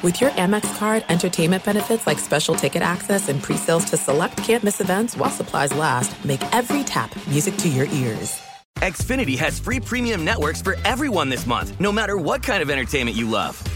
With your Amex card, entertainment benefits like special ticket access and pre-sales to select campus events while supplies last, make every tap music to your ears. Xfinity has free premium networks for everyone this month, no matter what kind of entertainment you love.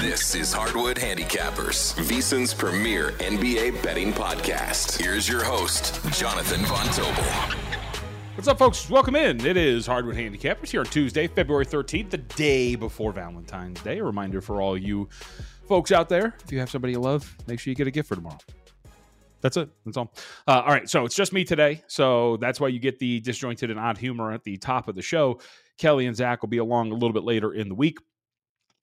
This is Hardwood Handicappers, VSIN's premier NBA betting podcast. Here's your host, Jonathan Von Tobel. What's up, folks? Welcome in. It is Hardwood Handicappers here on Tuesday, February 13th, the day before Valentine's Day. A reminder for all you folks out there if you have somebody you love, make sure you get a gift for tomorrow. That's it. That's all. Uh, all right. So it's just me today. So that's why you get the disjointed and odd humor at the top of the show. Kelly and Zach will be along a little bit later in the week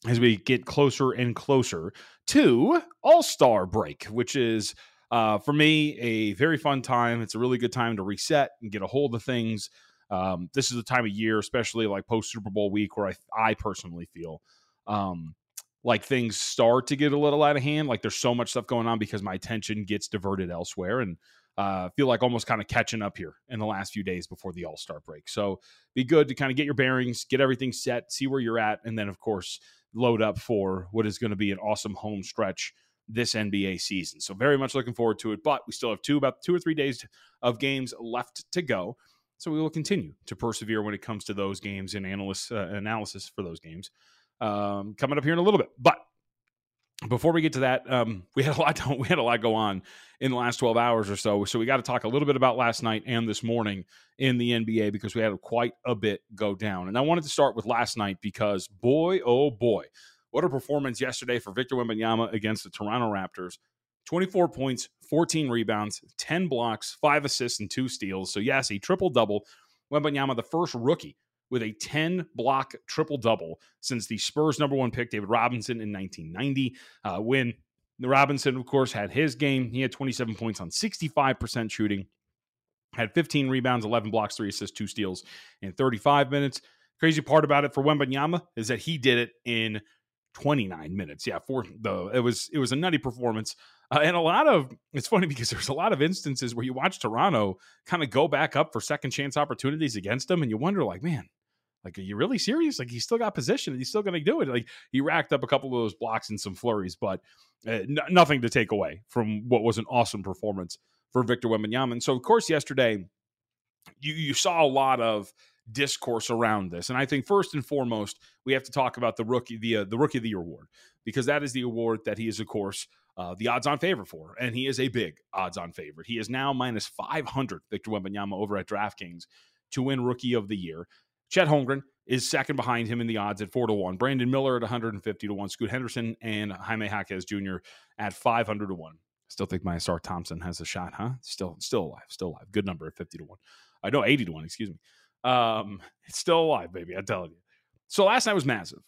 as we get closer and closer to All Star break, which is uh, for me a very fun time. It's a really good time to reset and get a hold of things. Um, this is the time of year, especially like post Super Bowl week, where I, I personally feel um, like things start to get a little out of hand. Like there's so much stuff going on because my attention gets diverted elsewhere. And uh, feel like almost kind of catching up here in the last few days before the All Star break. So be good to kind of get your bearings, get everything set, see where you're at, and then of course load up for what is going to be an awesome home stretch this NBA season. So very much looking forward to it. But we still have two about two or three days of games left to go. So we will continue to persevere when it comes to those games and analysis uh, analysis for those games um, coming up here in a little bit. But before we get to that, um, we had a lot. To, we had a lot go on in the last twelve hours or so. So we got to talk a little bit about last night and this morning in the NBA because we had quite a bit go down. And I wanted to start with last night because boy, oh boy, what a performance yesterday for Victor Wembanyama against the Toronto Raptors. 24 points, 14 rebounds, 10 blocks, 5 assists, and 2 steals. So, yes, a triple double. Wembanyama, the first rookie with a 10 block triple double since the Spurs number one pick, David Robinson, in 1990. Uh, when Robinson, of course, had his game, he had 27 points on 65% shooting, had 15 rebounds, 11 blocks, 3 assists, 2 steals in 35 minutes. Crazy part about it for Wembanyama is that he did it in 29 minutes. Yeah, for the it was it was a nutty performance. Uh, and a lot of it's funny because there's a lot of instances where you watch Toronto kind of go back up for second chance opportunities against them, and you wonder, like, man, like, are you really serious? Like, he's still got position and he's still going to do it. Like, he racked up a couple of those blocks and some flurries, but uh, n- nothing to take away from what was an awesome performance for Victor Wembanyama. And so, of course, yesterday you you saw a lot of discourse around this, and I think first and foremost we have to talk about the rookie the uh, the rookie of the year award because that is the award that he is, of course. Uh, the odds on favorite for, and he is a big odds on favorite. He is now minus 500, Victor Wembanyama, over at DraftKings to win Rookie of the Year. Chet Holmgren is second behind him in the odds at four to one. Brandon Miller at 150 to one. Scoot Henderson and Jaime Jaquez Jr. at 500 to one. Still think my Ausar Thompson has a shot, huh? Still, still alive, still alive. Good number at 50 to one. I know 80 to one. Excuse me. Um, it's still alive, baby. I'm telling you. So last night was massive.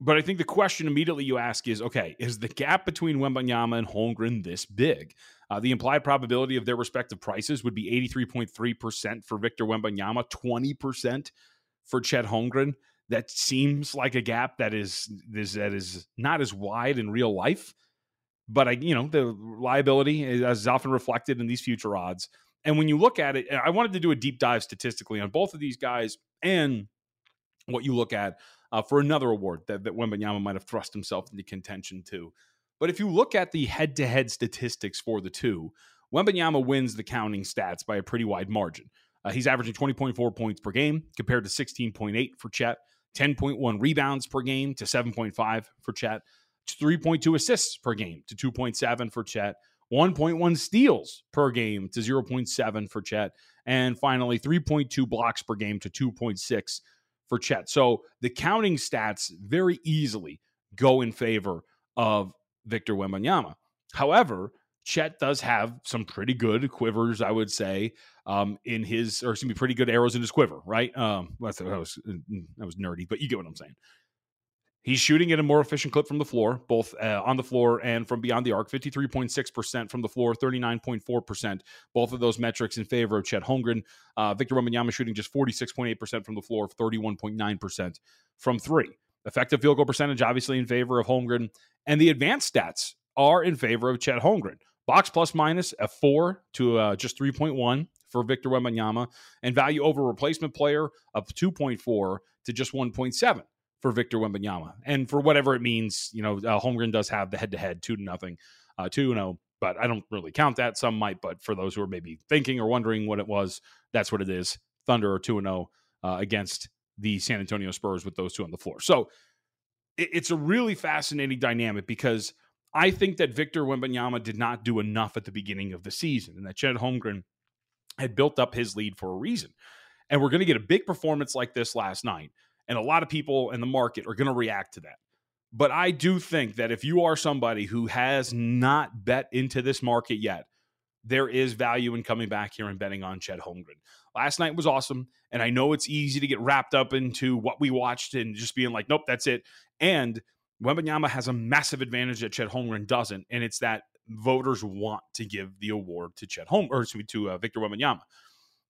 But I think the question immediately you ask is okay, is the gap between Wembanyama and Holmgren this big? Uh, the implied probability of their respective prices would be 83.3% for Victor Wembanyama, 20% for Chet Holmgren. That seems like a gap that is, is that is not as wide in real life, but I, you know, the liability is often reflected in these future odds. And when you look at it, I wanted to do a deep dive statistically on both of these guys and what you look at uh, for another award that, that Wembanyama might have thrust himself into contention to. But if you look at the head to head statistics for the two, Wembanyama wins the counting stats by a pretty wide margin. Uh, he's averaging 20.4 points per game compared to 16.8 for Chet, 10.1 rebounds per game to 7.5 for Chet, 3.2 assists per game to 2.7 for Chet, 1.1 steals per game to 0.7 for Chet, and finally 3.2 blocks per game to 2.6 for Chet. So the counting stats very easily go in favor of Victor Wembanyama. However, Chet does have some pretty good quivers, I would say, um, in his, or excuse me, pretty good arrows in his quiver, right? Um, that was that was nerdy, but you get what I'm saying. He's shooting at a more efficient clip from the floor, both uh, on the floor and from beyond the arc. 53.6% from the floor, 39.4%. Both of those metrics in favor of Chet Holmgren. Uh, Victor Wembanyama shooting just 46.8% from the floor, 31.9% from three. Effective field goal percentage, obviously in favor of Holmgren. And the advanced stats are in favor of Chet Holmgren. Box plus minus a four to uh, just 3.1 for Victor Wembanyama, and value over replacement player of 2.4 to just 1.7 for Victor Wembanyama. And for whatever it means, you know, uh, Holmgren does have the head to head two to nothing, uh, two no, but I don't really count that. Some might, but for those who are maybe thinking or wondering what it was, that's what it is. Thunder are two and oh, uh, against the San Antonio Spurs with those two on the floor. So it, it's a really fascinating dynamic because I think that Victor Wembanyama did not do enough at the beginning of the season, and that Chet Holmgren had built up his lead for a reason. And we're going to get a big performance like this last night. And a lot of people in the market are going to react to that. But I do think that if you are somebody who has not bet into this market yet, there is value in coming back here and betting on Chet Holmgren. Last night was awesome. And I know it's easy to get wrapped up into what we watched and just being like, nope, that's it. And Wembanyama has a massive advantage that Chet Holmgren doesn't. And it's that voters want to give the award to Chet Home or to uh, Victor Wembanyama.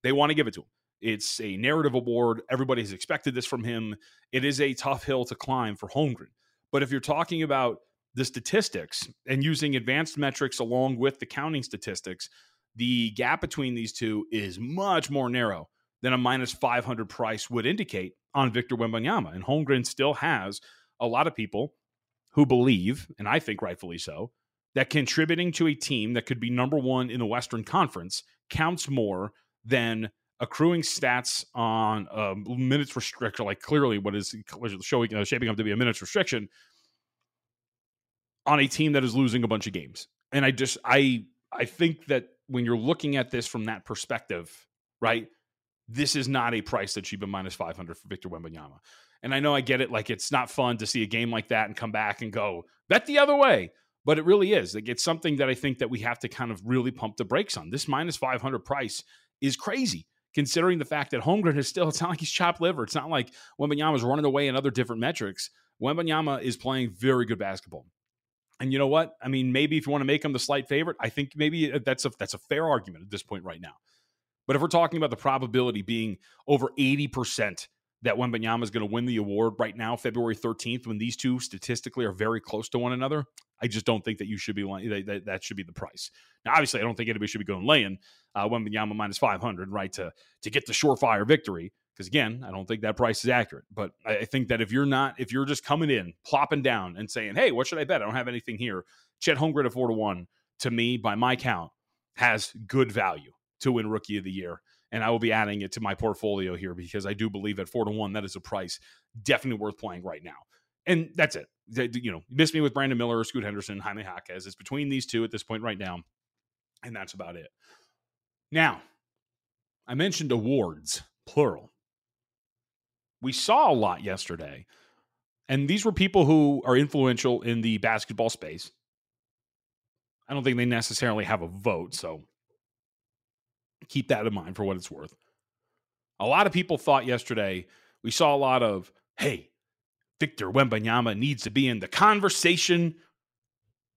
They want to give it to him. It's a narrative award. Everybody has expected this from him. It is a tough hill to climb for Holmgren. But if you're talking about the statistics and using advanced metrics along with the counting statistics, the gap between these two is much more narrow than a minus 500 price would indicate on Victor Wembanyama. And Holmgren still has a lot of people who believe, and I think rightfully so, that contributing to a team that could be number one in the Western Conference counts more than accruing stats on a minutes restriction, like clearly what is showing uh, shaping up to be a minutes restriction on a team that is losing a bunch of games. And I just I I think that when you're looking at this from that perspective, right, this is not a price that should be minus 500 for Victor Wembanyama. And I know I get it, like it's not fun to see a game like that and come back and go bet the other way but it really is. Like it's something that I think that we have to kind of really pump the brakes on. This minus 500 price is crazy considering the fact that Holmgren is still, it's not like he's chopped liver. It's not like Wembanyama is running away in other different metrics. Wembanyama is playing very good basketball. And you know what? I mean, maybe if you want to make him the slight favorite, I think maybe uh, that's a that's a fair argument at this point right now. But if we're talking about the probability being over 80% that Wembanyama is going to win the award right now, February 13th, when these two statistically are very close to one another, I just don't think that you should be that, that should be the price. Now, obviously, I don't think anybody should be going laying uh, Wembanyama minus 500, right, to to get the surefire victory. Because again, I don't think that price is accurate. But I, I think that if you're not, if you're just coming in, plopping down, and saying, "Hey, what should I bet? I don't have anything here." Chet Holmgren at four to one, to me, by my count, has good value to win Rookie of the Year and I will be adding it to my portfolio here because I do believe at four to one that is a price definitely worth playing right now. And that's it you know, miss me with Brandon Miller or Scoot Henderson, Jaime Jaquez. It's between these two at this point right now. And that's about it. Now, I mentioned awards, plural. We saw a lot yesterday. And these were people who are influential in the basketball space. I don't think they necessarily have a vote, so keep that in mind for what it's worth. A lot of people thought yesterday we saw a lot of, hey, Victor Wembanyama needs to be in the conversation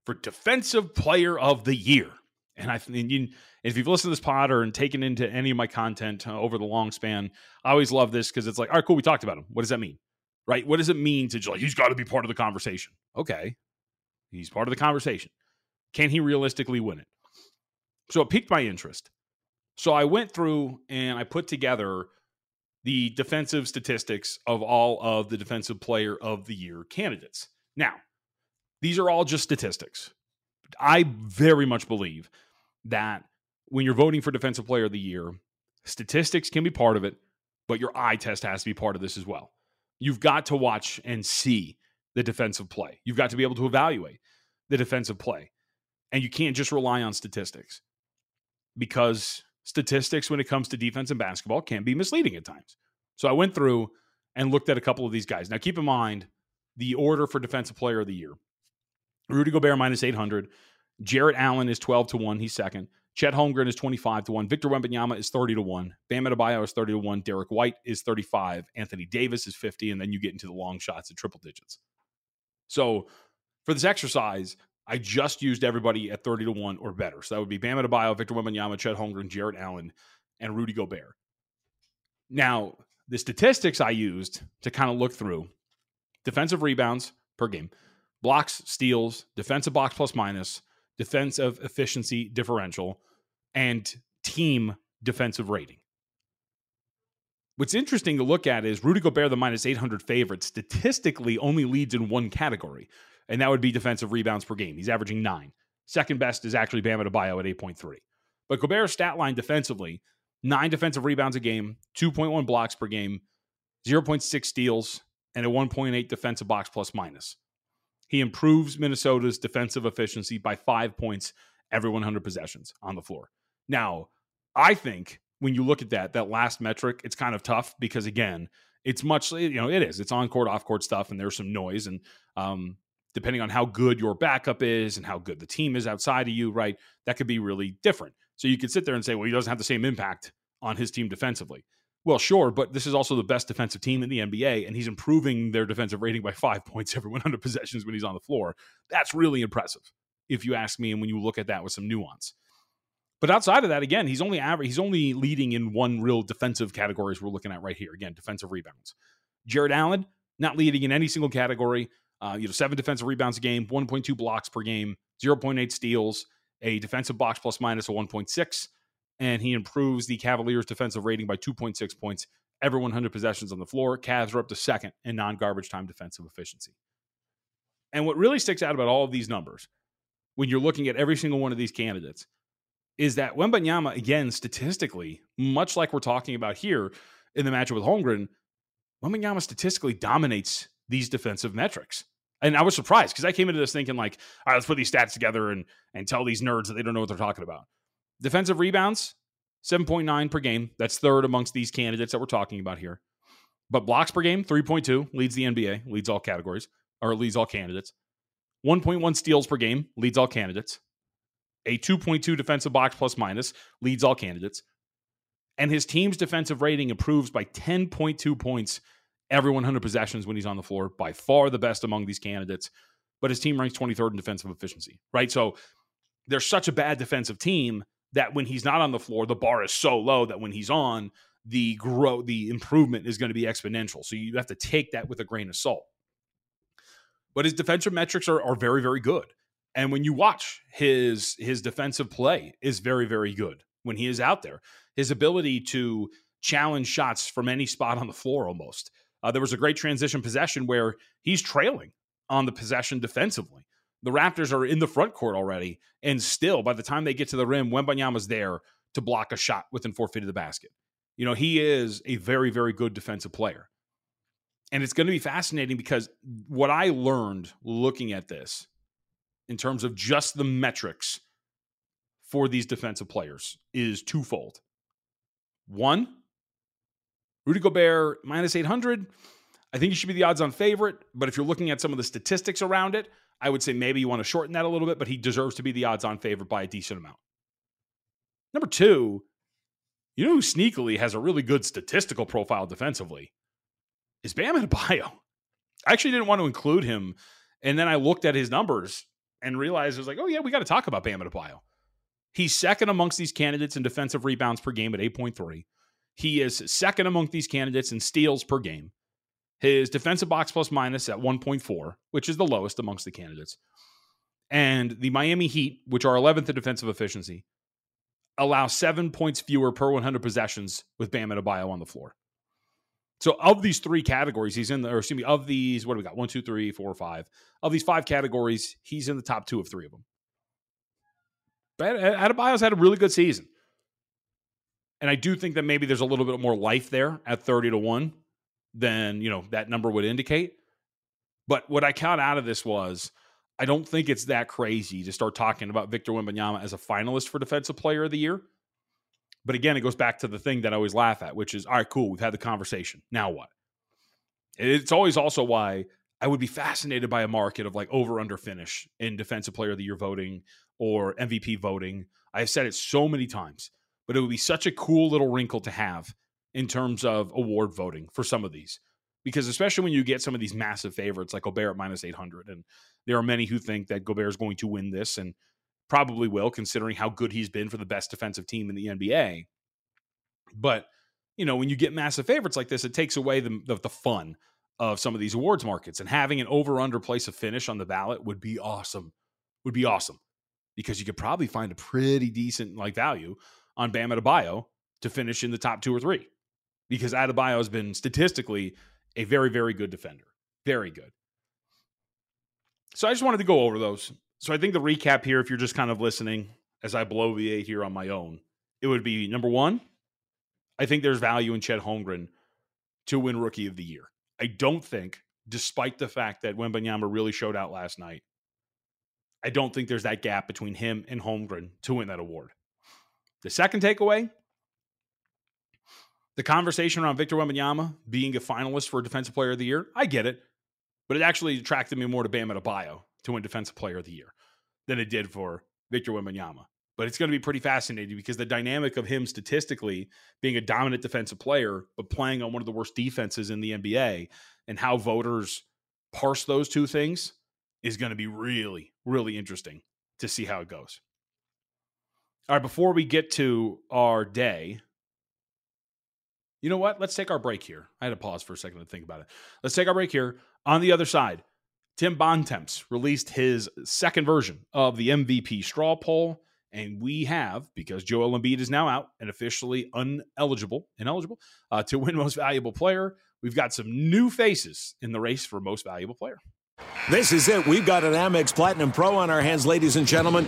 for Defensive Player of the Year. And I think if you've listened to this pod or and taken into any of my content uh, over the long span, I always love this because it's like, all right, cool, we talked about him. What does that mean? Right? What does it mean to like, he's got to be part of the conversation? Okay. He's part of the conversation. Can he realistically win it? So it piqued my interest. So I went through and I put together the defensive statistics of all of the defensive player of the year candidates. Now, these are all just statistics. I very much believe that when you're voting for defensive player of the year, statistics can be part of it, but your eye test has to be part of this as well. You've got to watch and see the defensive play. You've got to be able to evaluate the defensive play. And you can't just rely on statistics because statistics when it comes to defense and basketball can be misleading at times. So I went through and looked at a couple of these guys. Now, keep in mind the order for defensive player of the year Rudy Gobert minus 800. Jarrett Allen is 12 to 1. He's second. Chet Holmgren is 25 to 1. Victor Wembanyama is 30 to 1. Bam Adebayo is 30 to 1. Derrick White is 35. Anthony Davis is 50. And then you get into the long shots at triple digits. So for this exercise, I just used everybody at 30 to 1 or better. So that would be Bam Adebayo, Victor Wembanyama, Chet Holmgren, Jarrett Allen, and Rudy Gobert. Now, the statistics I used to kind of look through defensive rebounds per game, blocks, steals, defensive box plus minus, defensive efficiency differential, and team defensive rating. What's interesting to look at is Rudy Gobert, the minus 800 favorite, statistically only leads in one category, and that would be defensive rebounds per game. He's averaging nine. Second best is actually Bam Adebayo at 8.3. But Gobert's stat line defensively, nine defensive rebounds a game, 2.1 blocks per game, 0.6 steals, and a 1.8 defensive box plus minus. He improves Minnesota's defensive efficiency by five points every 100 possessions on the floor. Now, I think when you look at that that last metric, it's kind of tough because again, it's much you know it is it's on court off court stuff and there's some noise and um, depending on how good your backup is and how good the team is outside of you, right? That could be really different. So you could sit there and say, well, he doesn't have the same impact on his team defensively. Well, sure, but this is also the best defensive team in the NBA, and he's improving their defensive rating by five points every 100 possessions when he's on the floor. That's really impressive, if you ask me, and when you look at that with some nuance. But outside of that, again, he's only average. He's only leading in one real defensive categories we're looking at right here. Again, defensive rebounds. Jarrett Allen not leading in any single category. Uh, you know, seven defensive rebounds a game, 1.2 blocks per game, 0.8 steals, a defensive box plus minus of 1.6, and he improves the Cavaliers' defensive rating by 2.6 points every 100 possessions on the floor. Cavs are up to second in non-garbage time defensive efficiency. And what really sticks out about all of these numbers, when you're looking at every single one of these candidates, is that Wembanyama, again, statistically, much like we're talking about here in the matchup with Holmgren, Wembanyama statistically dominates these defensive metrics. And I was surprised because I came into this thinking like, all right, let's put these stats together and and tell these nerds that they don't know what they're talking about. Defensive rebounds, 7.9 per game. That's third amongst these candidates that we're talking about here. But blocks per game, 3.2, leads the NBA, leads all categories, or leads all candidates. 1.1 steals per game, leads all candidates a 2.2 defensive box plus minus, leads all candidates. And his team's defensive rating improves by 10.2 points every 100 possessions when he's on the floor, by far the best among these candidates. But his team ranks 23rd in defensive efficiency, right? So they're such a bad defensive team that when he's not on the floor, the bar is so low that when he's on, the grow the improvement is going to be exponential. So you have to take that with a grain of salt. But his defensive metrics are, are very, very good. And when you watch his his defensive play is very very good when he is out there. His ability to challenge shots from any spot on the floor almost. Uh, there was a great transition possession where he's trailing on the possession defensively. The Raptors are in the front court already, and still, by the time they get to the rim, Wembanyama's there to block a shot within four feet of the basket. You know, he is a very, very good defensive player. And it's going to be fascinating because what I learned looking at this in terms of just the metrics for these defensive players is twofold. One, Rudy Gobert minus 800. I think he should be the odds on favorite, but if you're looking at some of the statistics around it, I would say maybe you want to shorten that a little bit, but he deserves to be the odds on favorite by a decent amount. Number two, you know who sneakily has a really good statistical profile defensively is Bam Adebayo. I actually didn't want to include him, and then I looked at his numbers, and realized it was like, oh yeah, we got to talk about Bam Adebayo. He's second amongst these candidates in defensive rebounds per game at 8.3. He is second among these candidates in steals per game. His defensive box plus minus at 1.4, which is the lowest amongst the candidates. And the Miami Heat, which are 11th in defensive efficiency, allow seven points fewer per 100 possessions with Bam Adebayo on the floor. So of these three categories, he's in the, or excuse me, of these, what do we got? One, two, three, four, five. Of these five categories, he's in the top two of three of them. But Adebayo's had a really good season. And I do think that maybe there's a little bit more life there at 30 to 1 than, you know, that number would indicate. But what I count out of this was I don't think it's that crazy to start talking about Victor Wembanyama as a finalist for Defensive Player of the Year. But again, it goes back to the thing that I always laugh at, which is, all right, cool, we've had the conversation. Now what? It's always also why I would be fascinated by a market of like over under finish in defensive player of the year voting or MVP voting. I've said it so many times, but it would be such a cool little wrinkle to have in terms of award voting for some of these. because especially when you get some of these massive favorites like Gobert at minus 800, and there are many who think that Gobert is going to win this and probably will, considering how good he's been for the best defensive team in the NBA. But you know, when you get massive favorites like this, it takes away the, the, the fun of some of these awards markets. And having an over under place of finish on the ballot would be awesome. Would be awesome because you could probably find a pretty decent like value on Bam Adebayo to finish in the top two or three because Adebayo has been statistically a very, very good defender. Very good. So I just wanted to go over those. So I think the recap here, if you're just kind of listening as I blow the eight here on my own, it would be number one, I think there's value in Chet Holmgren to win Rookie of the Year. I don't think, despite the fact that Wembanyama really showed out last night, I don't think there's that gap between him and Holmgren to win that award. The second takeaway, the conversation around Victor Wembanyama being a finalist for Defensive Player of the Year, I get it, but it actually attracted me more to Bam Adebayo to win Defensive Player of the Year than it did for Victor Wembanyama. But it's going to be pretty fascinating because the dynamic of him statistically being a dominant defensive player, but playing on one of the worst defenses in the NBA, and how voters parse those two things is going to be really, really interesting to see how it goes. All right, before we get to our day, you know what? Let's take our break here. I had to pause for a second to think about it. Let's take our break here. On the other side, Tim Bontemps released his second version of the MVP straw poll. And we have, because Joel Embiid is now out and officially uneligible, ineligible uh, to win most valuable player, we've got some new faces in the race for most valuable player. This is it. We've got an Amex Platinum Pro on our hands, ladies and gentlemen.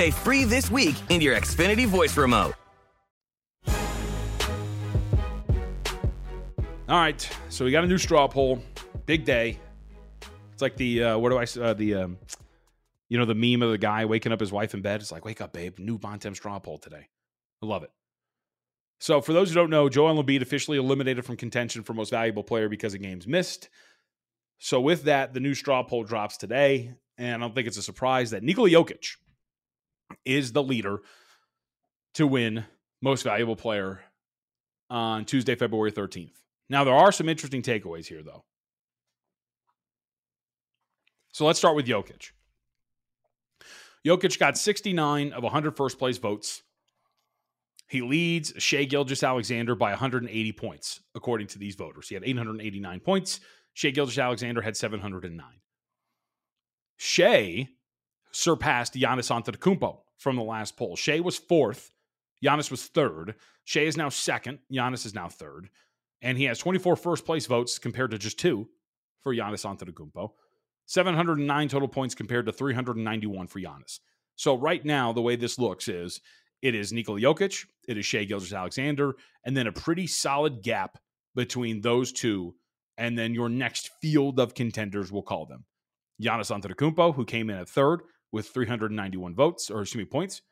Say free this week in your Xfinity voice remote. All right, so we got a new straw poll. Big day. It's like the uh, what do I uh, the um, you know the meme of the guy waking up his wife in bed. It's like wake up, babe. New Bontemps straw poll today. I love it. So for those who don't know, Joel Embiid officially eliminated from contention for most valuable player because of games missed. So with that, the new straw poll drops today, and I don't think it's a surprise that Nikola Jokic is the leader to win most valuable player on Tuesday, February 13th. Now, there are some interesting takeaways here, though. So let's start with Jokic. Jokic got 69 of 100 first place votes. He leads Shai Gilgeous-Alexander by 180 points, according to these voters. He had 889 points. Shai Gilgeous-Alexander had 709. Shai surpassed Giannis Antetokounmpo from the last poll. Shai was fourth. Giannis was third. Shai is now second. Giannis is now third. And he has 24 first place votes compared to just two for Giannis Antetokounmpo. 709 total points compared to 391 for Giannis. So right now, the way this looks is it is Nikola Jokic, it is Shai Gilgeous-Alexander, and then a pretty solid gap between those two, and then your next field of contenders, we'll call them. Giannis Antetokounmpo, who came in at third with 391 votes, or excuse me, points.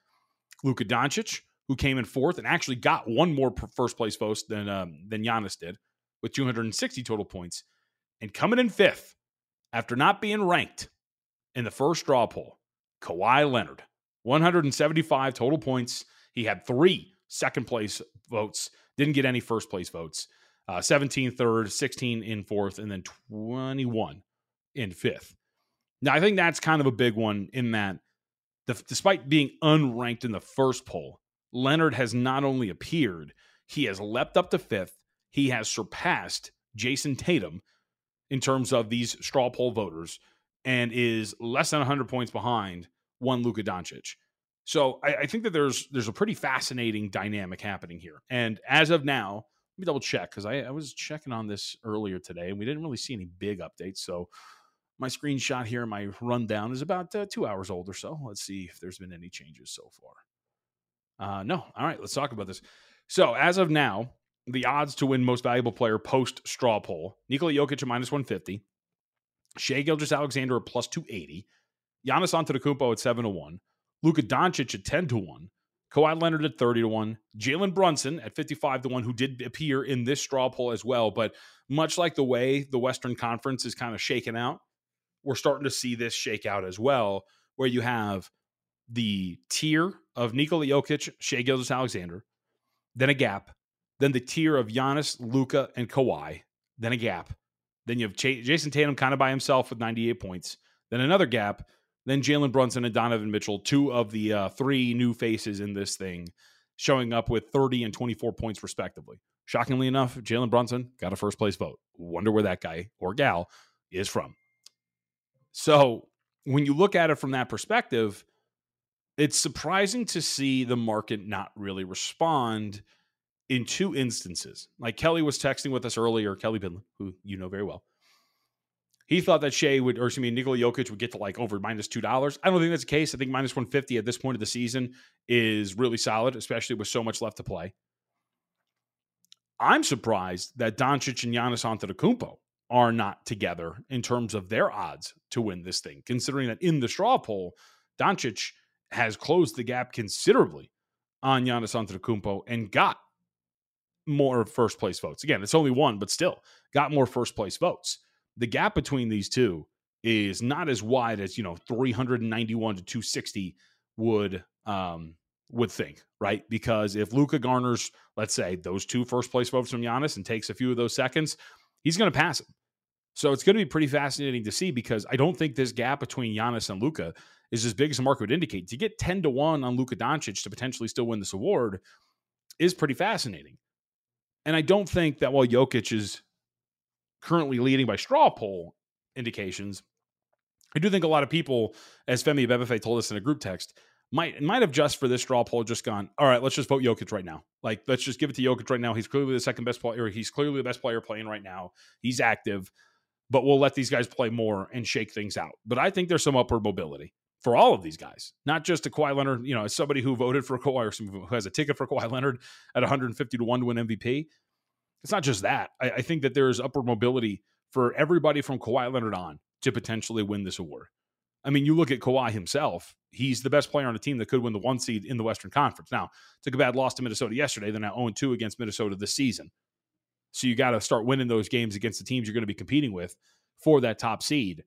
Luka Doncic, who came in fourth and actually got one more first place vote than um, than Giannis did, with 260 total points, and coming in fifth after not being ranked in the first draw poll, Kawhi Leonard, 175 total points. He had three second place votes, didn't get any first place votes. Uh, 17 third, 16 in fourth, and then 21 in fifth. Now, I think that's kind of a big one in that the, despite being unranked in the first poll, Leonard has not only appeared, he has leapt up to fifth. He has surpassed Jayson Tatum in terms of these straw poll voters and is less than 100 points behind one Luka Doncic. So I, I, think that there's there's a pretty fascinating dynamic happening here. And as of now, let me double check because I, I was checking on this earlier today and we didn't really see any big updates. So my screenshot here, my rundown is about uh, two hours old or so. Let's see if there's been any changes so far. Uh, no. All right, let's talk about this. So as of now, the odds to win most valuable player post straw poll Nikola Jokic at minus 150, Shai Gilgeous-Alexander at plus 280, Giannis Antetokounmpo at 7 to 1, Luka Doncic at 10 to 1, Kawhi Leonard at 30 to 1, Jalen Brunson at 55 to 1, who did appear in this straw poll as well. But much like the way the Western Conference is kind of shaken out, we're starting to see this shake out as well, where you have the tier of Nikola Jokic, Shai Gilgeous-Alexander, then a gap, then the tier of Giannis, Luka, and Kawhi, then a gap. Then you have Ch- Jayson Tatum kind of by himself with 98 points, then another gap, then Jalen Brunson and Donovan Mitchell, two of the uh, three new faces in this thing, showing up with 30 and 24 points respectively. Shockingly enough, Jalen Brunson got a first place vote. Wonder where that guy or gal is from. So when you look at it from that perspective, it's surprising to see the market not really respond in two instances. Like Kelly was texting with us earlier, Kelly Bindley, who you know very well. He thought that Shai would, or excuse me, Nikola Jokic would get to like over minus two dollars. I don't think that's the case. I think minus one fifty at this point of the season is really solid, especially with so much left to play. I'm surprised that Doncic and Giannis Antetokounmpo are not together in terms of their odds to win this thing, considering that in the straw poll, Doncic has closed the gap considerably on Giannis Antetokounmpo and got more first place votes. Again, it's only one, but still got more first place votes. The gap between these two is not as wide as you know 391 to 260 would um would think, right? Because if Luka garners, let's say, those two first place votes from Giannis and takes a few of those seconds, he's going to pass him. So it's going to be pretty fascinating to see because I don't think this gap between Giannis and Luka is as big as the market would indicate. To get 10 to 1 on Luka Doncic to potentially still win this award is pretty fascinating. And I don't think that while Jokic is currently leading by straw poll indications, I do think a lot of people, as Femi Abebefe told us in a group text, might might have just for this straw poll just gone, all right, let's just vote Jokic right now. Like, let's just give it to Jokic right now. He's clearly the second best player. He's clearly the best player playing right now. He's active but we'll let these guys play more and shake things out. But I think there's some upward mobility for all of these guys, not just a Kawhi Leonard. You know, as somebody who voted for Kawhi or who has a ticket for Kawhi Leonard at 150 to one to win MVP. It's not just that. I, I think that there's upward mobility for everybody from Kawhi Leonard on to potentially win this award. I mean, you look at Kawhi himself, he's the best player on a team that could win the one seed in the Western Conference. Now, took a bad loss to Minnesota yesterday. They're now 0 2 against Minnesota this season. So you got to start winning those games against the teams you're going to be competing with for that top seed.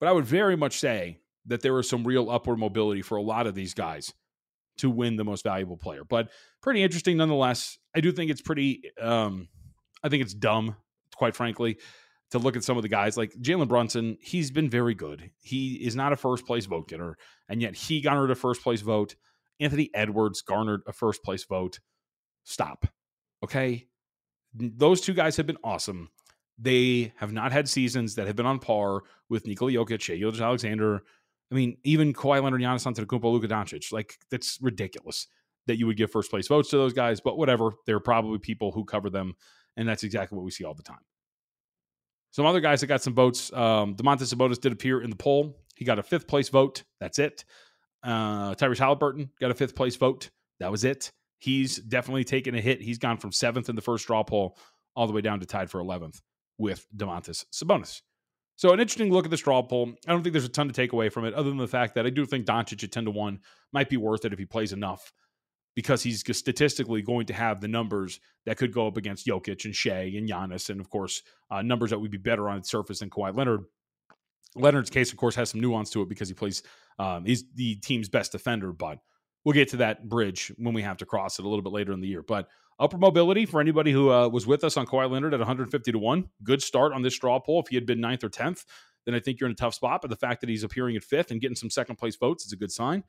But I would very much say that there was some real upward mobility for a lot of these guys to win the most valuable player. But pretty interesting nonetheless. I do think it's pretty um I think it's dumb, quite frankly, to look at some of the guys like Jalen Brunson. He's been very good. He is not a first place vote getter, and yet he garnered a first place vote. Anthony Edwards garnered a first place vote. Stop. Okay those two guys have been awesome. They have not had seasons that have been on par with Nikola Jokic, Shai Alexander. I mean, even Kawhi Leonard, Giannis Antetokounmpo, Luka Doncic. Like that's ridiculous that you would give first place votes to those guys. But whatever, there are probably people who cover them, and that's exactly what we see all the time. Some other guys that got some votes. Um, Domantas Sabonis did appear in the poll. He got a fifth place vote. That's it. Uh, Tyrese Halliburton got a fifth place vote. That was it he's definitely taken a hit. He's gone from seventh in the first draw poll all the way down to tied for 11th with Domantas Sabonis. So an interesting look at the straw poll. I don't think there's a ton to take away from it, other than the fact that I do think Doncic at 10 to 1 might be worth it if he plays enough because he's statistically going to have the numbers that could go up against Jokic and Shai and Giannis, and of course, uh, numbers that would be better on its surface than Kawhi Leonard. Leonard's case, of course, has some nuance to it because he plays, um, he's the team's best defender, but we'll get to that bridge when we have to cross it a little bit later in the year. But upper mobility for anybody who uh, was with us on Kawhi Leonard at 150 to 1. Good start on this straw poll. If he had been ninth or 10th, then I think you're in a tough spot. But the fact that he's appearing at fifth and getting some second place votes is a good sign.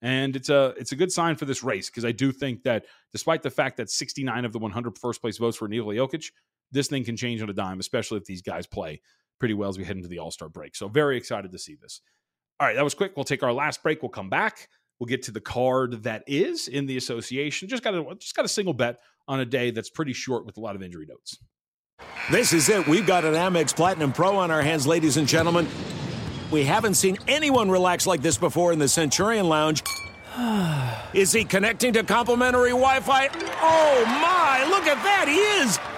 And it's a it's a good sign for this race because I do think that despite the fact that 69 of the 100 first place votes for Nikola Jokic, this thing can change on a dime, especially if these guys play pretty well as we head into the All Star break. So very excited to see this. All right, that was quick. We'll take our last break. We'll come back. We'll get to the card that is in the association. Just got a just got a single bet on a day that's pretty short with a lot of injury notes. This is it. We've got an Amex Platinum Pro on our hands, ladies and gentlemen. We haven't seen anyone relax like this before in the Centurion Lounge. Is he connecting to complimentary Wi Fi? Oh my, look at that, he is!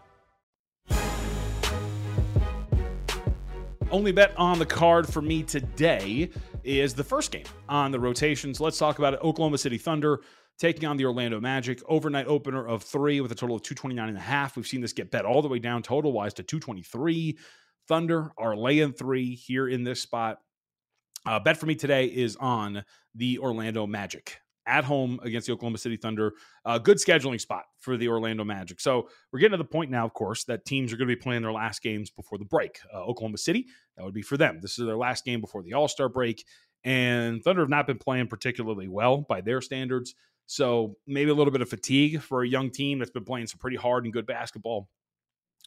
Only bet on the card for me today is the first game on the rotations. Let's talk about it. Oklahoma City Thunder taking on the Orlando Magic. Overnight opener of three with a total of 229 and a half. We've seen this get bet all the way down total wise to 223. Thunder are laying three here in this spot. Uh, bet for me today is on the Orlando Magic at home against the Oklahoma City Thunder. A good scheduling spot for the Orlando Magic. So we're getting to the point now, of course, that teams are going to be playing their last games before the break. Uh, Oklahoma City, that would be for them. This is their last game before the All Star break. And Thunder have not been playing particularly well by their standards. So maybe a little bit of fatigue for a young team that's been playing some pretty hard and good basketball.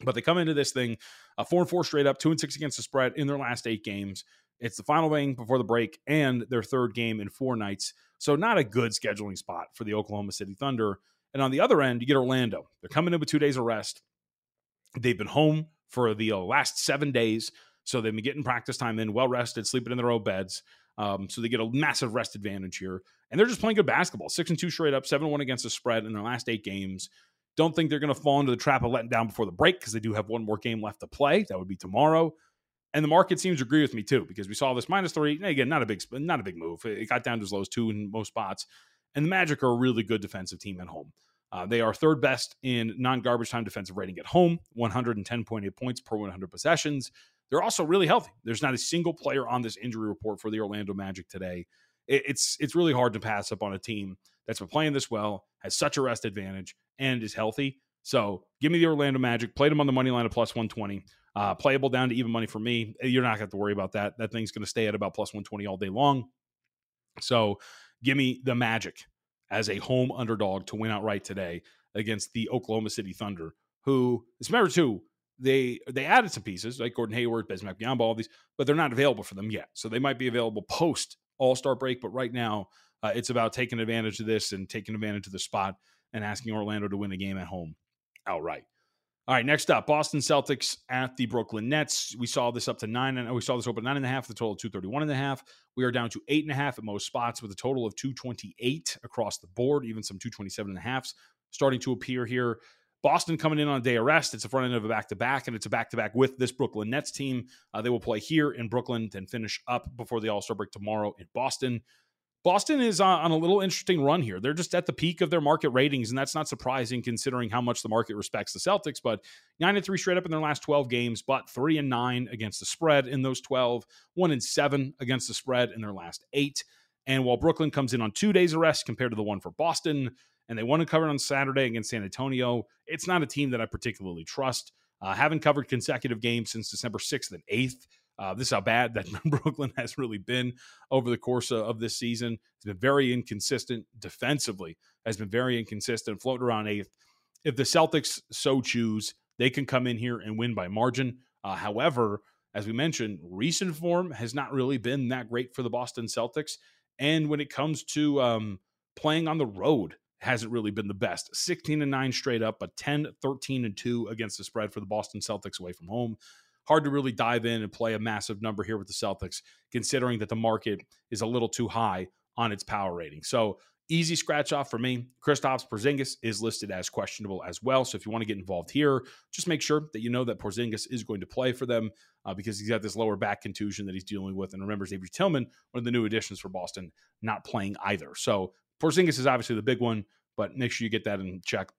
But they come into this thing a four and four straight up, two and six against the spread in their last eight games. It's the final game before the break and their third game in four nights. So, not a good scheduling spot for the Oklahoma City Thunder. And on the other end, you get Orlando. They're coming in with two days of rest. They've been home for the uh, last seven days. So, they've been getting practice time in, well rested, sleeping in their own beds. Um, so, they get a massive rest advantage here. And they're just playing good basketball. Six and two straight up, seven one against the spread in their last eight games. Don't think they're going to fall into the trap of letting down before the break because they do have one more game left to play. That would be tomorrow. And the market seems to agree with me too, because we saw this minus three. Again, not a big, not a big move. It got down to as low as two in most spots. And the Magic are a really good defensive team at home. Uh, they are third best in non-garbage time defensive rating at home, 110.8 points per 100 possessions. They're also really healthy. There's not a single player on this injury report for the Orlando Magic today. it's it's really hard to pass up on a team that's been playing this well, has such a rest advantage, and is healthy. So give me the Orlando Magic. Played them on the money line of plus 120. Uh, playable down to even money for me. You're not going to have to worry about that. That thing's going to stay at about plus 120 all day long. So give me the Magic as a home underdog to win outright today against the Oklahoma City Thunder, who, remember too, they they added some pieces like Gordon Hayward, Bismack Biyombo, all these, but they're not available for them yet. So they might be available post All Star break. But right now, uh, it's about taking advantage of this and taking advantage of the spot and asking Orlando to win a game at home outright. All right, next up, Boston Celtics at the Brooklyn Nets. We saw this up to nine, and we saw this open nine and a half, the total of 231 and a half. We are down to eight and a half at most spots with a total of 228 across the board, even some 227 and a halfs starting to appear here. Boston coming in on a day of rest. It's a front end of a back to back, and it's a back to back with this Brooklyn Nets team. Uh, they will play here in Brooklyn, then finish up before the All Star break tomorrow in Boston. Boston is on a little interesting run here. They're just at the peak of their market ratings, and that's not surprising considering how much the market respects the Celtics. But nine and three straight up in their last 12 games, but three and nine against the spread in those 12, one and seven against the spread in their last eight. And while Brooklyn comes in on two days of rest compared to the one for Boston, and they won to cover on Saturday against San Antonio, it's not a team that I particularly trust. Uh, haven't covered consecutive games since December 6th and 8th. Uh, this is how bad that Brooklyn has really been over the course of, of, this season. It's been very inconsistent defensively, has been very inconsistent, floating around eighth. If the Celtics so choose, they can come in here and win by margin. Uh, however, as we mentioned, recent form has not really been that great for the Boston Celtics. And when it comes to um, playing on the road, hasn't really been the best. 16 and 9 straight up, but 10, 13 and 2 against the spread for the Boston Celtics away from home hard to really dive in and play a massive number here with the Celtics, considering that the market is a little too high on its power rating. So Easy scratch off for me. Kristaps Porzingis is listed as questionable as well. So if you want to get involved here, just make sure that you know that Porzingis is going to play for them uh, because he's got this lower back contusion that he's dealing with. And remember, Xavier Tillman, one of the new additions for Boston, not playing either. So Porzingis is obviously the big one, but make sure you get that in check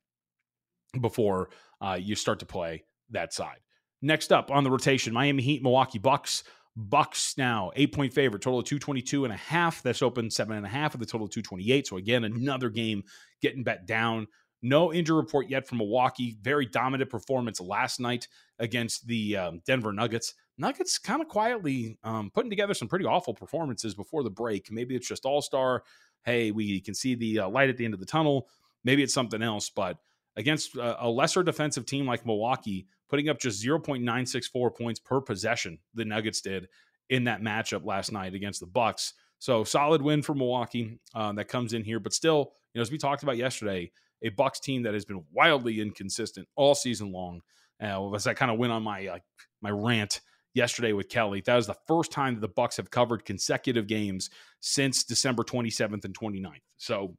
before uh, you start to play that side. Next up on the rotation, Miami Heat, Milwaukee Bucks. Bucks now eight point favorite, total of 222 and a half. That's open seven and a half of the total of 228. So again, another game getting bet down. No injury report yet from Milwaukee. Very dominant performance last night against the um, Denver Nuggets. Nuggets kind of quietly um, putting together some pretty awful performances before the break. Maybe it's just all star. Hey, we can see the uh, light at the end of the tunnel. Maybe it's something else, but against a, a lesser defensive team like Milwaukee, putting up just 0.964 points per possession, the Nuggets did in that matchup last night against the Bucks. So solid win for Milwaukee uh, that comes in here, but still, you know, as we talked about yesterday, a Bucks team that has been wildly inconsistent all season long. Uh, as I kind of went on my uh, my rant yesterday with Kelly, that was the first time that the Bucks have covered consecutive games since December 27th and 29th. So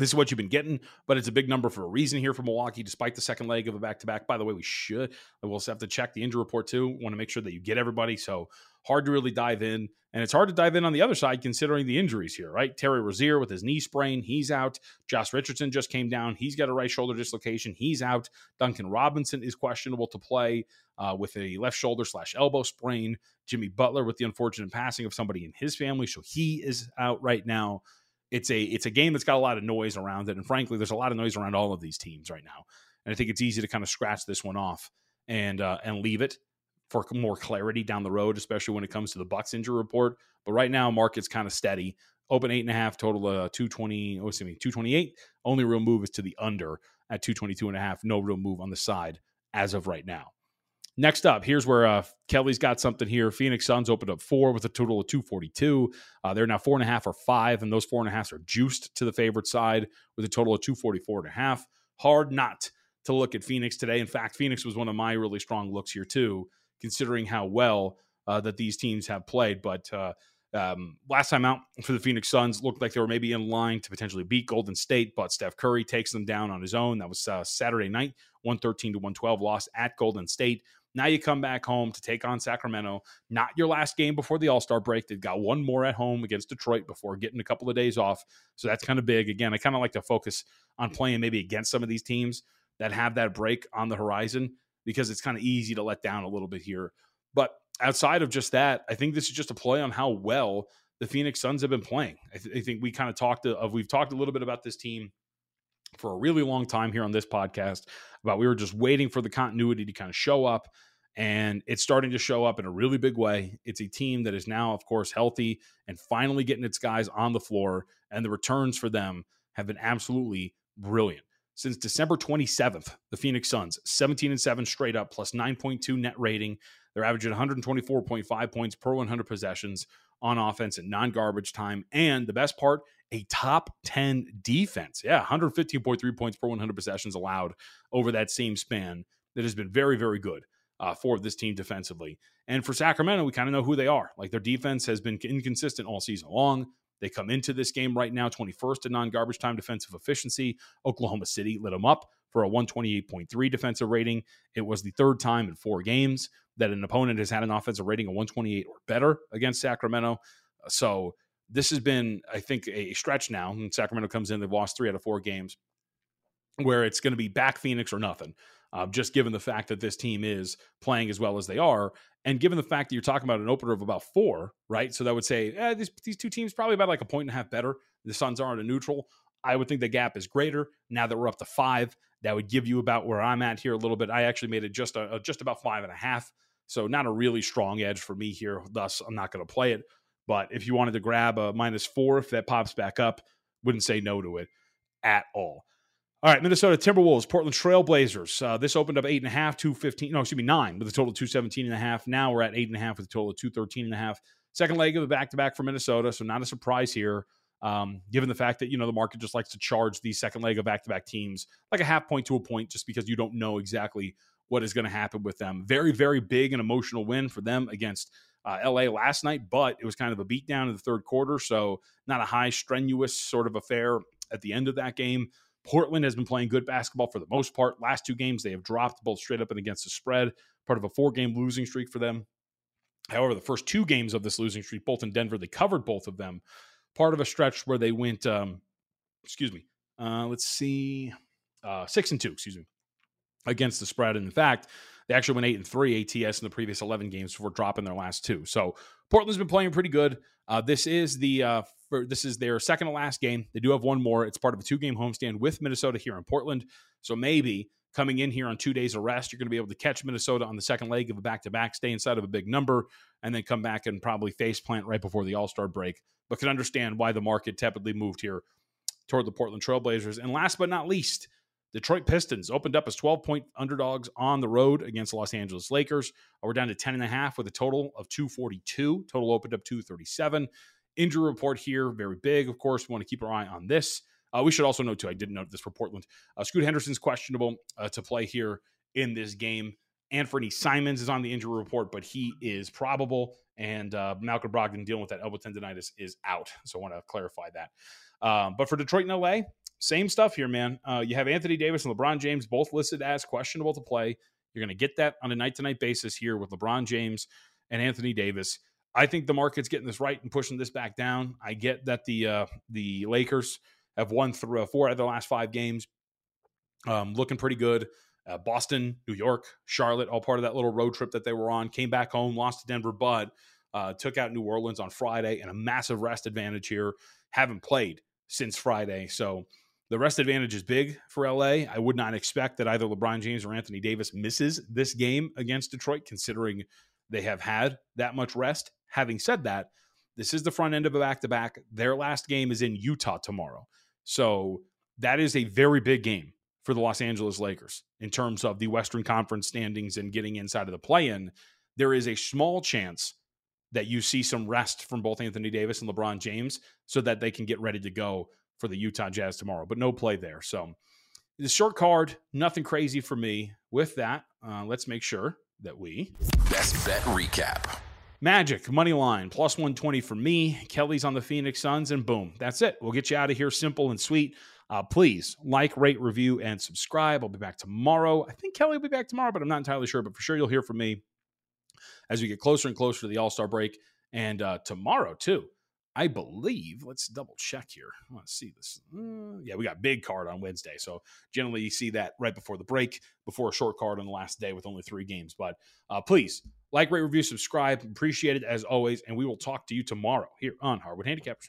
this is what you've been getting, but it's a big number for a reason here for Milwaukee, despite the second leg of a back to back. By the way, we should, we'll have to check the injury report too. Want to make sure that you get everybody. So hard to really dive in. And it's hard to dive in on the other side considering the injuries here, right? Terry Rozier with his knee sprain, he's out. Josh Richardson just came down. He's got a right shoulder dislocation. He's out. Duncan Robinson is questionable to play uh, with a left shoulder slash elbow sprain. Jimmy Butler with the unfortunate passing of somebody in his family. So he is out right now it's a it's a game that's got a lot of noise around it, and frankly, there's a lot of noise around all of these teams right now. And I think it's easy to kind of scratch this one off and uh, and leave it for more clarity down the road, especially when it comes to the Bucks injury report. But right now, market's kind of steady. Open eight and a half, total uh, 220, oh, excuse me, 228. Only real move is to the under at 222 and a half. No real move on the side as of right now. Next up, here's where uh, Kelly's got something here. Phoenix Suns opened up four with a total of 242. Uh, they're now four and a half or five, and those four and a half are juiced to the favorite side with a total of 244 and a half. Hard not to look at Phoenix today. In fact, Phoenix was one of my really strong looks here, too, considering how well uh, that these teams have played. But uh, um, last time out for the Phoenix Suns looked like they were maybe in line to potentially beat Golden State, but Steph Curry takes them down on his own. That was uh, Saturday night, 113 to 112 loss at Golden State. Now you come back home to take on Sacramento. Not your last game before the All Star break. They've got one more at home against Detroit before getting a couple of days off. So that's kind of big. Again, I kind of like to focus on playing maybe against some of these teams that have that break on the horizon because it's kind of easy to let down a little bit here. But outside of just that, I think this is just a play on how well the Phoenix Suns have been playing. I, th- I think we kind of talked of we've talked a little bit about this team for a really long time here on this podcast about we were just waiting for the continuity to kind of show up and it's starting to show up in a really big way. It's a team that is now of course healthy and finally getting its guys on the floor and the returns for them have been absolutely brilliant. Since December 27th, the Phoenix Suns 17 and 7 straight up plus 9.2 net rating. They're averaging 124.5 points per 100 possessions on offense at non garbage time. And the best part, a top 10 defense. Yeah, 115.3 points per 100 possessions allowed over that same span that has been very, very good uh, for this team defensively. And for Sacramento, we kind of know who they are. Like their defense has been inconsistent all season long. They come into this game right now 21st in non garbage time defensive efficiency. Oklahoma City lit them up for a 128.3 defensive rating. It was the third time in four games that an opponent has had an offensive rating of 128 or better against Sacramento. So this has been, I think, a stretch now. And Sacramento comes in, they've lost three out of four games, where it's going to be back Phoenix or nothing. Uh, just given the fact that this team is playing as well as they are, and given the fact that you're talking about an opener of about four, right? So that would say eh, these, these two teams probably about like a point and a half better. The Suns aren't a neutral. I would think the gap is greater now that we're up to five. That would give you about where I'm at here a little bit. I actually made it just a, just about five and a half. So not a really strong edge for me here. Thus, I'm not going to play it. But if you wanted to grab a minus four, if that pops back up, wouldn't say no to it at all. All right, Minnesota Timberwolves, Portland Trailblazers. Uh, this opened up eight and a half, two fifteen. No, excuse me, nine with a total of two seventeen and a half. Now we're at eight and a half with a total of two thirteen and a half. Second leg of the back to back for Minnesota, so not a surprise here. Um, given the fact that you know the market just likes to charge the second leg of back to back teams like a half point to a point, just because you don't know exactly what is going to happen with them. Very, very big and emotional win for them against uh, LA last night, but it was kind of a beatdown in the third quarter. So, not a high, strenuous sort of affair at the end of that game. Portland has been playing good basketball for the most part. Last two games, they have dropped both straight up and against the spread, part of a four game losing streak for them. However, the first two games of this losing streak, both in Denver, they covered both of them. Part of a stretch where they went, um, excuse me, uh, let's see, uh, six and two, excuse me, against the spread. And in fact, they actually went eight and three ATS in the previous 11 games before dropping their last two. So Portland's been playing pretty good. Uh, this is the uh, for, this is their second to last game. They do have one more. It's part of a two game homestand with Minnesota here in Portland. So maybe coming in here on two days of rest, you're going to be able to catch Minnesota on the second leg of a back to back, stay inside of a big number, and then come back and probably face plant right before the All Star break. But can understand why the market tepidly moved here toward the Portland Trailblazers. And last but not least, Detroit Pistons opened up as 12 point underdogs on the road against Los Angeles Lakers. Uh, we're down to 10 and a half with a total of 242. Total opened up 237. Injury report here, very big. Of course, we want to keep our eye on this. Uh, we should also note, too, I didn't note this for Portland. Uh, Scoot Henderson's questionable uh, to play here in this game. Anfernee Simons is on the injury report, but he is probable. And uh, Malcolm Brogdon dealing with that elbow tendonitis is out. So I want to clarify that. Um, but for Detroit and LA, same stuff here, man. Uh, you have Anthony Davis and LeBron James both listed as questionable to play. You're going to get that on a night to night basis here with LeBron James and Anthony Davis. I think the market's getting this right and pushing this back down. I get that the uh, the Lakers have won through four out of the last five games, um, looking pretty good. Uh, Boston, New York, Charlotte, all part of that little road trip that they were on. Came back home, lost to Denver, but uh, took out New Orleans on Friday, and a massive rest advantage here. Haven't played since Friday, so the rest advantage is big for LA. I would not expect that either LeBron James or Anthony Davis misses this game against Detroit, considering they have had that much rest. Having said that, this is the front end of a back to back. Their last game is in Utah tomorrow. So that is a very big game for the Los Angeles Lakers in terms of the Western Conference standings and getting inside of the play in. There is a small chance that you see some rest from both Anthony Davis and LeBron James so that they can get ready to go for the Utah Jazz tomorrow, but no play there. So the short card, nothing crazy for me. With that, uh, let's make sure that we best bet recap. Magic money line plus 120 for me. Kelly's on the Phoenix Suns, and boom, that's it. We'll get you out of here simple and sweet. Uh, please like, rate, review, and subscribe. I'll be back tomorrow. I think Kelly will be back tomorrow, but I'm not entirely sure. But for sure, you'll hear from me as we get closer and closer to the All Star break, and uh, tomorrow too. I believe, let's double check here. I want to see this. Uh, yeah, we got big card on Wednesday. So generally you see that right before the break, before a short card on the last day with only three games. But uh, please like, rate, review, subscribe. Appreciate it as always. And we will talk to you tomorrow here on Hardwood Handicappers.